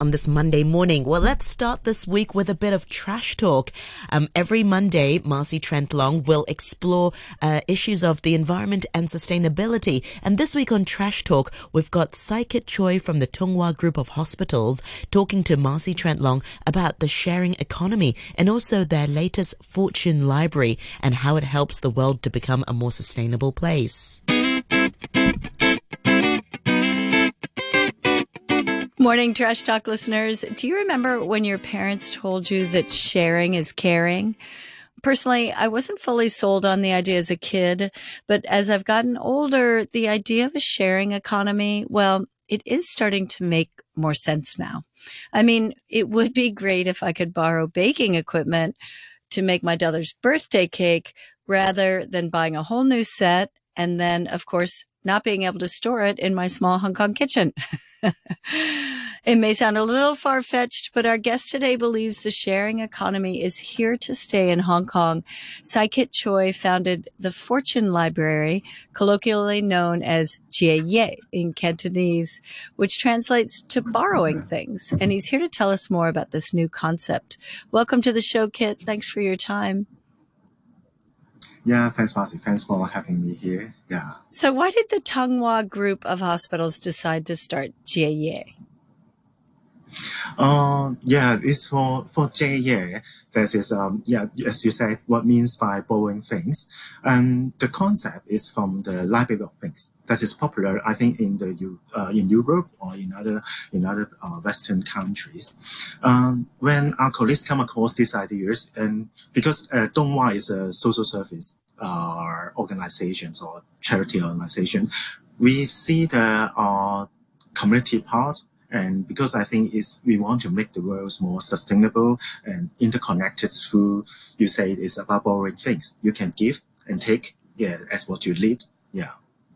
on this Monday morning? Well, let's start this week with a bit of trash talk. Um, every Monday, Marcy Trent Long will explore uh, issues of the environment and sustainability. And this week on Trash Talk, we've got Sai-Kit Choi from the Tung Wah Group of Hospitals talking to Marcy Trent Long about the sharing economy and also their latest Fortune Library and how it helps the world to become a more sustainable place. Morning Trash Talk listeners. Do you remember when your parents told you that sharing is caring? Personally, I wasn't fully sold on the idea as a kid, but as I've gotten older, the idea of a sharing economy, well, it is starting to make more sense now. I mean, it would be great if I could borrow baking equipment to make my daughter's birthday cake rather than buying a whole new set and then, of course, not being able to store it in my small Hong Kong kitchen. it may sound a little far fetched, but our guest today believes the sharing economy is here to stay in Hong Kong. Sai-Kit Choi founded the Fortune Library, colloquially known as Jie Ye in Cantonese, which translates to borrowing things. And he's here to tell us more about this new concept. Welcome to the show, Kit. Thanks for your time. Yeah, thanks, Marcy. Thanks for having me here. Yeah. So, why did the Wah group of hospitals decide to start Jie uh, yeah, it's for for J yeah. This is, um yeah, as you said, what means by borrowing things, and the concept is from the library of things that is popular, I think, in the uh, in Europe or in other in other uh, Western countries. Um, when our colleagues come across these ideas, and because uh, Wah is a social service uh, organizations or charity organization, we see the uh, community part and because I think is we want to make the world more sustainable and interconnected through, you say it's about borrowing things. You can give and take, yeah, as what you need. Yeah.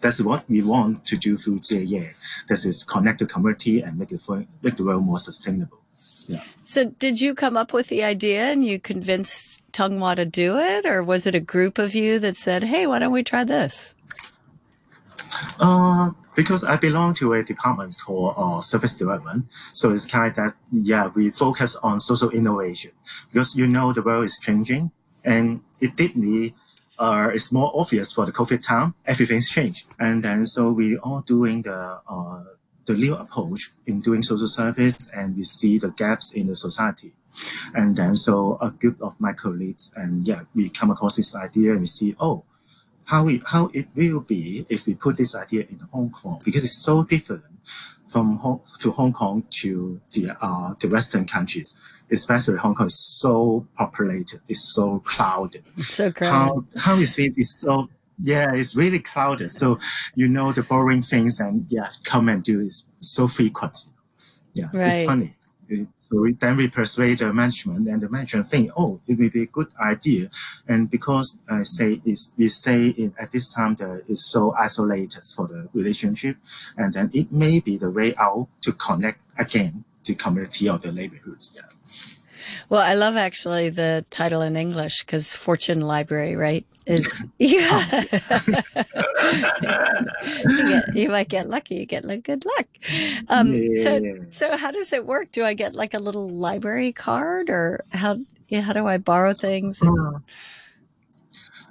That's what we want to do through Yeah, That is connect the community and make the, make the world more sustainable. Yeah. So did you come up with the idea and you convinced Tung Wah to do it? Or was it a group of you that said, hey, why don't we try this? Uh, because I belong to a department called uh, service development. So it's kind of that, yeah, we focus on social innovation because you know the world is changing and it did me, uh, it's more obvious for the COVID time, everything's changed. And then so we are doing the, uh, the new approach in doing social service and we see the gaps in the society. And then so a group of my colleagues and yeah, we come across this idea and we see, oh, how it, how it will be if we put this idea in Hong Kong because it's so different from Hong, to Hong Kong to the uh, the Western countries, especially Hong Kong is so populated, it's so crowded. So crowded. How how is it? It's so yeah, it's really crowded. So you know the boring things and yeah, come and do is so frequent. Yeah, right. it's funny. So we, then we persuade the management and the management think, oh, it will be a good idea. And because I say is we say in, at this time that it's so isolated for the relationship, and then it may be the way out to connect again the community or the neighborhoods. Yeah. Well, I love actually the title in English because Fortune Library, right? Is yeah. you, get, you, might get lucky. You get like good luck. Um, yeah. So, so how does it work? Do I get like a little library card, or how? Yeah, how do I borrow things? And... Uh,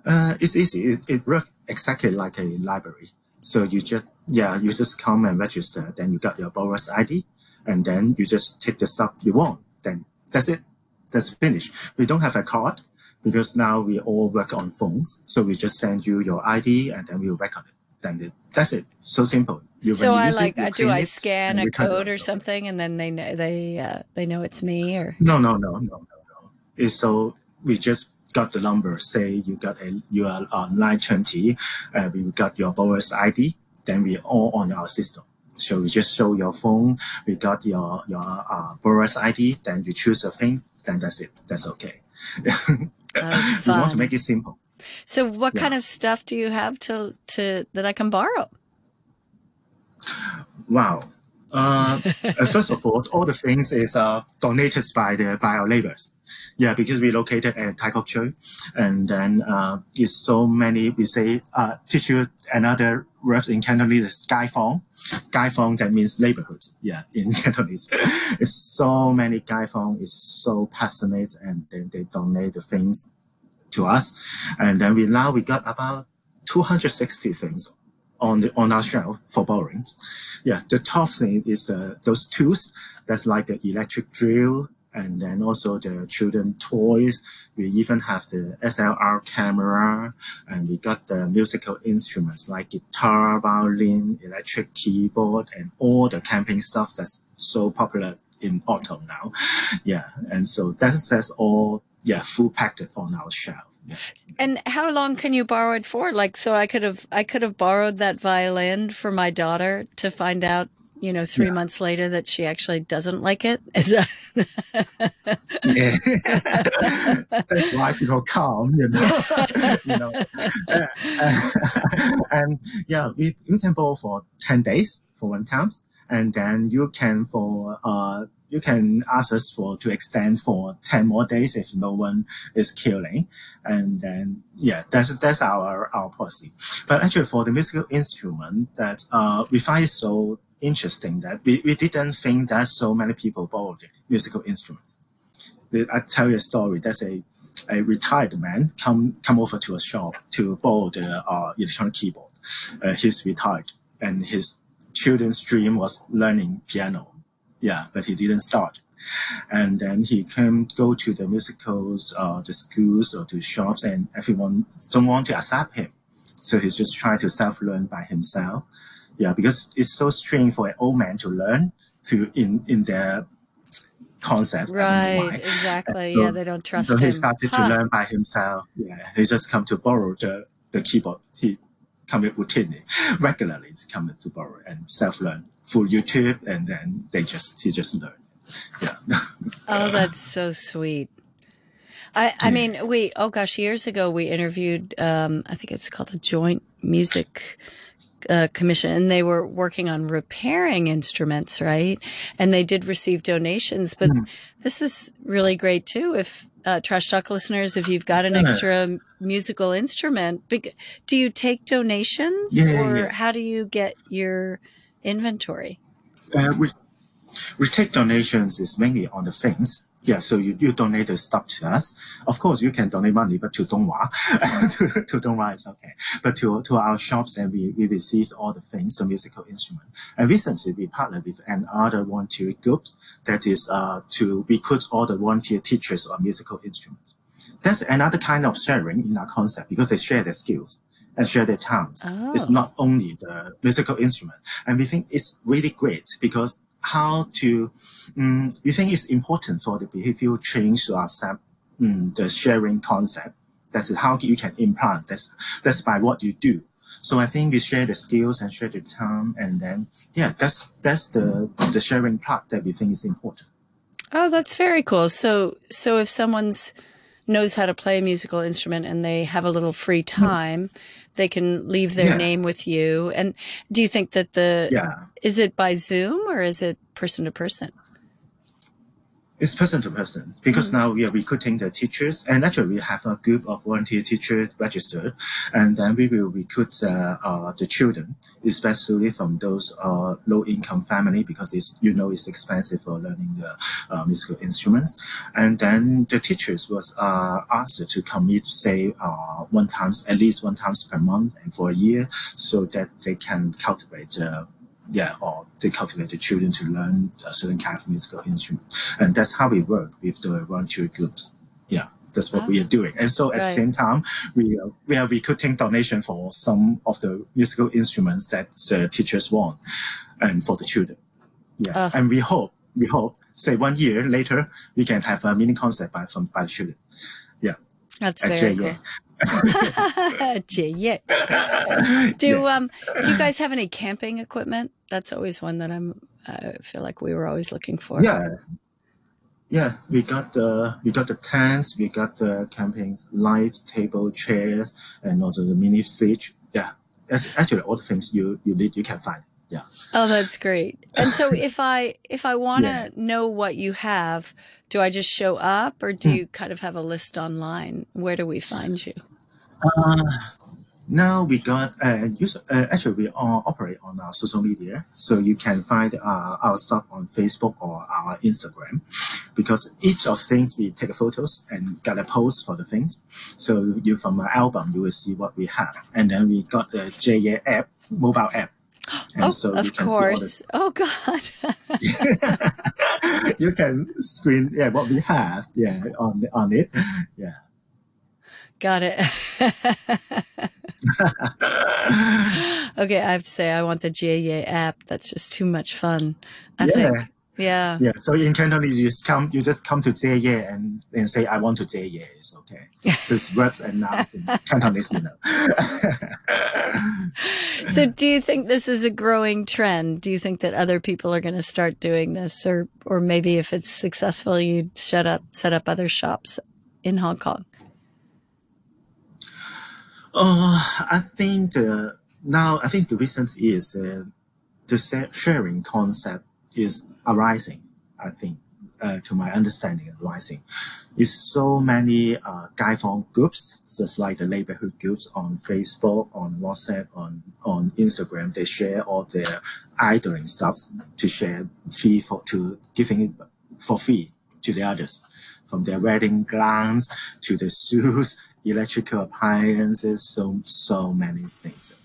uh, it's easy. It, it works exactly like a library. So you just yeah, you just come and register. Then you got your borrower's ID, and then you just take the stuff you want. Then that's it that's finished. We don't have a card because now we all work on phones. So we just send you your ID and then we'll record it. Then it, that's it. So simple. You, so I like, it, do I scan a code or something and then they know, they, uh, they know it's me or? No, no, no, no, no, no. It's so we just got the number. Say you got a, you are on line 20, uh, we got your borrower's ID, then we all on our system. So you just show your phone, we got your, your uh, borrower's ID, then you choose a thing, then that's it. That's okay. Uh, we want to make it simple. So what yeah. kind of stuff do you have to, to, that I can borrow? Wow. Uh, first of all, all the things is uh, donated by the by our neighbors. Yeah, because we located at Kok Tsui, and then uh, it's so many. We say uh, teach you another word in Cantonese Gai Fong. Gai Fong that means neighborhood. Yeah, in Cantonese, it's so many Gai Fong is so passionate, and then they donate the things to us, and then we now we got about 260 things on the on our shelf for borrowing. Yeah, the top thing is the those tools. That's like the electric drill, and then also the children toys. We even have the SLR camera, and we got the musical instruments like guitar, violin, electric keyboard, and all the camping stuff that's so popular in autumn now. Yeah, and so that's that's all yeah full packed on our shelf. And how long can you borrow it for? Like, so I could have, I could have borrowed that violin for my daughter to find out, you know, three yeah. months later that she actually doesn't like it. That? yeah. That's why people come, you know, you know, and yeah, we, we can borrow for 10 days for one time. And then you can for, uh, you can ask us for to extend for 10 more days if no one is killing. And then, yeah, that's, that's our, our policy. But actually for the musical instrument that, uh, we find so interesting that we, we didn't think that so many people bought musical instruments. I tell you a story. that's a, a retired man come, come over to a shop to borrow the, uh, electronic keyboard. Uh, he's retired and his children's dream was learning piano yeah, but he didn't start. And then he can go to the musicals, uh, the schools or to shops and everyone don't want to accept him. So he's just trying to self-learn by himself. Yeah, because it's so strange for an old man to learn to in, in their concept. Right, exactly. So, yeah, they don't trust so him. So he started huh. to learn by himself. Yeah, he just come to borrow the, the keyboard. He come routinely, regularly to come to borrow and self-learn for YouTube, and then they just he just learned. Yeah. oh, that's so sweet. I, I mean, we, oh gosh, years ago we interviewed, um, I think it's called the Joint Music uh, Commission, and they were working on repairing instruments, right? And they did receive donations, but mm. this is really great too. If uh, Trash Talk listeners, if you've got an extra musical instrument, do you take donations, yeah, or yeah. how do you get your inventory? Uh, we, we take donations is mainly on the things. Yeah, so you, you donate the stuff to us. Of course, you can donate money, but to Tung Wah, to, to Tung Wah is okay. But to, to our shops, and we, we receive all the things, the musical instrument. And recently, we partnered with another volunteer group that is uh, to recruit all the volunteer teachers on musical instruments. That's another kind of sharing in our concept because they share their skills and share their talents. Oh. It's not only the musical instrument. And we think it's really great because how to, um, we think it's important for the behavioral change to accept um, the sharing concept. That's how you can implant. That's, that's by what you do. So I think we share the skills and share the time. And then, yeah, that's, that's the, the sharing part that we think is important. Oh, that's very cool. So, so if someone's knows how to play a musical instrument and they have a little free hmm. time, they can leave their yeah. name with you. And do you think that the, yeah. is it by Zoom or is it person to person? It's person to person because mm-hmm. now we are recruiting the teachers and actually we have a group of volunteer teachers registered and then we will recruit uh, uh, the children, especially from those uh, low income family because it's, you know, it's expensive for learning the uh, musical instruments. And then the teachers was uh, asked to commit, say, uh, one times, at least one times per month and for a year so that they can cultivate yeah, or they cultivate the children to learn a certain kind of musical instrument. And that's how we work with the volunteer groups. Yeah, that's what we are doing. And so at right. the same time, we are, we are recruiting donation for some of the musical instruments that the teachers want and for the children. Yeah. Uh. And we hope, we hope, say one year later, we can have a mini concert by, from, by the children. Yeah. That's very cool. yeah. Do um do you guys have any camping equipment? That's always one that I'm I feel like we were always looking for. Yeah. Yeah, we got the we got the tents, we got the camping lights, table, chairs, and also the mini fridge. Yeah, that's actually all the things you you need you can find. Yeah. Oh, that's great. And so if I if I want to Yeah. know what you have, do I just show up or do Hmm. you kind of have a list online? Where do we find you? Now we got uh, use, uh, actually we all operate on our social media, so you can find uh, our stuff on Facebook or our Instagram, because each of things we take photos and got a post for the things. So you from our album you will see what we have, and then we got the JA app, mobile app, and Oh, so of course. Oh God. the you can screen yeah what we have yeah on on it yeah. Got it. okay, I have to say, I want the GAA app. That's just too much fun. I yeah. think. Yeah. Yeah. So in Cantonese, you just come, you just come to JA and, and say, I want to JA. It's okay. so it's words and now Cantonese, you know. so do you think this is a growing trend? Do you think that other people are going to start doing this or, or maybe if it's successful, you shut up, set up other shops in Hong Kong? Uh, I think the, now I think the reason is uh, the sharing concept is arising. I think, uh, to my understanding, arising. Is so many uh, Gaifong groups, just like the neighborhood groups on Facebook, on WhatsApp, on on Instagram. They share all their idling stuff to share free for to giving it for free to the others, from their wedding gowns to the shoes, electrical appliances, so so many things.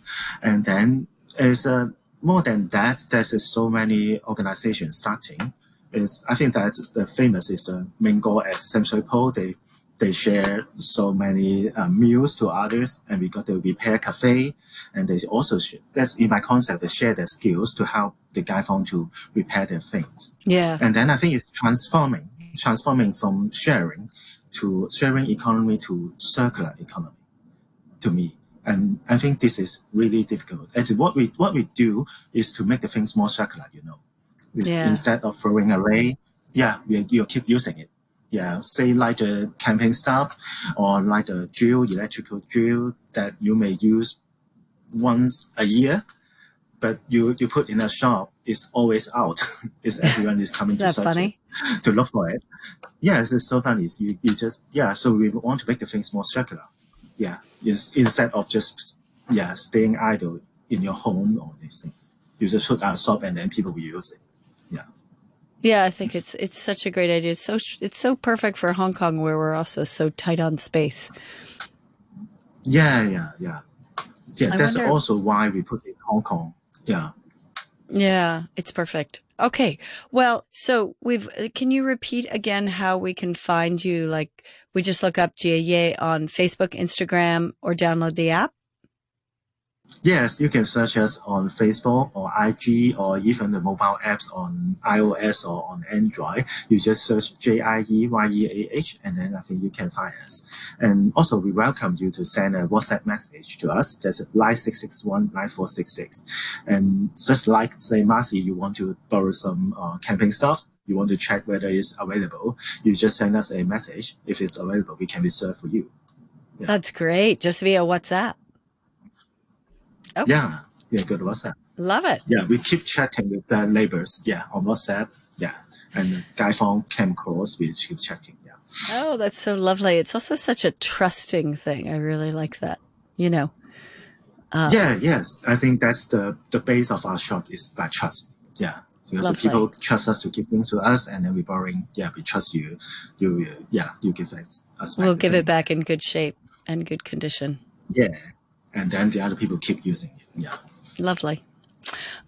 And then is uh, more than that, there's uh, so many organizations starting. Is I think that the famous is the Mingo at Central Pole. They they share so many uh, meals to others, and we got the repair cafe, and they also sh- that's in my concept. They share their skills to help the Gai Fong to repair their things. Yeah. And then I think it's transforming, transforming from sharing to sharing economy to circular economy to me. And I think this is really difficult. And what we, what we do is to make the things more circular, you know, Yeah. instead of throwing away. Yeah, we, you keep using it. Yeah, say like the camping stuff or like the drill, electrical drill that you may use once a year, but you, you put in a shop, it's always out. it's everyone is coming Is to search funny? to look for it. Yeah, it's, it's so funny. It's You, you just, yeah, so we want to make the things more circular. Yeah, is instead of just, yeah, staying idle in your home or these things. You just put out a shop and then people will use it. Yeah. Yeah, I think it's it's such a great idea. It's so it's so perfect for Hong Kong where we're also so tight on space. Yeah, yeah, yeah. Yeah, I that's wonder- also why we put it in Hong Kong. Yeah. Yeah, it's perfect. Okay. Well, so we've, uh, can you repeat again how we can find you? Like we just look up GAA on Facebook, Instagram, or download the app? Yes, you can search us on Facebook or IG or even the mobile apps on iOS or on Android. You just search J I E Y E A H and then I think you can find us. And also we welcome you to send a WhatsApp message to us. That's line 661 9466. And just like say Marcy, you want to borrow some uh, camping stuff. You want to check whether it's available. You just send us a message. If it's available, we can reserve for you. Yeah. That's great. Just via WhatsApp. Okay. Yeah. Yeah, go to WhatsApp. Love it. Yeah, we keep chatting with the neighbors. Yeah, on WhatsApp. Yeah, and Gai Fong came across. We keep chatting. Yeah. Oh, that's so lovely. It's also such a trusting thing. I really like that. You know, Uh, yeah. Yes, I think that's the the base of our shop is by trust. Yeah. Because Lovely. people trust us to give things to us, and then we borrowing. Yeah, we trust you. You yeah, you give us. we'll give it back in good shape and good condition. Yeah, and then the other people keep using it. Yeah. Lovely.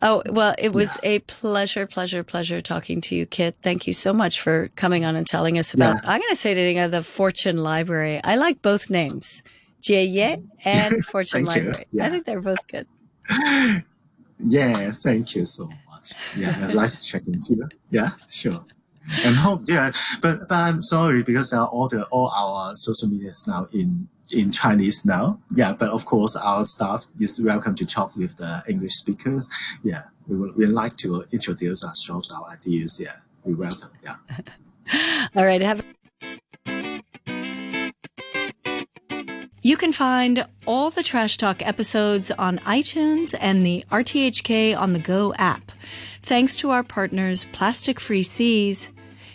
Oh, well, it was a pleasure, pleasure, pleasure talking to you, Kit. Thank you so much for coming on and telling us about, Yeah. I'm going to say it again, the Fortune Library. I like both names, Jie and Fortune you. Library. I think they're both good. Yeah, thank you so much. Yeah, nice checking you. Yeah, sure. And hope yeah, but but I'm sorry because uh, all the all our social media is now in in Chinese now. Yeah, but of course our staff is welcome to talk with the English speakers. Yeah, we we like to introduce our shops, our ideas. Yeah, we welcome. Yeah. All right. Have You can find all the Trash Talk episodes on iTunes and the RTHK on the Go app. Thanks to our partners, Plastic Free Seas.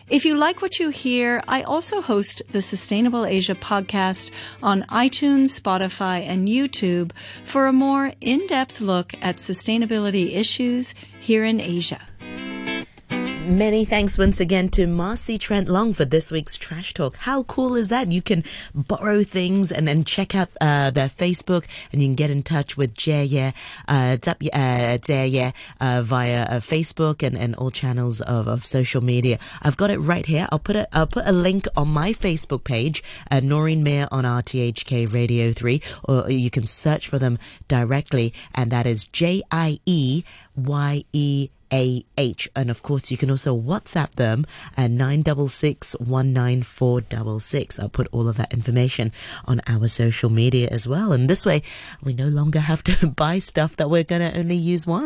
If you like what you hear, I also host the Sustainable Asia podcast on iTunes, Spotify, and YouTube for a more in-depth look at sustainability issues here in Asia. Many thanks once again to Marcy Trent Long for this week's Trash Talk. How cool is that? You can borrow things and then check out uh, their Facebook and you can get in touch with Jaya, uh, uh, Jaya uh, via uh, Facebook and, and all channels of, of social media. I've got it right here. I'll put a, I'll put a link on my Facebook page, uh, Noreen Mir on RTHK Radio 3, or you can search for them directly, and that is J I E Y E AH. And of course, you can also WhatsApp them at 966 19466. I'll put all of that information on our social media as well. And this way, we no longer have to buy stuff that we're going to only use once.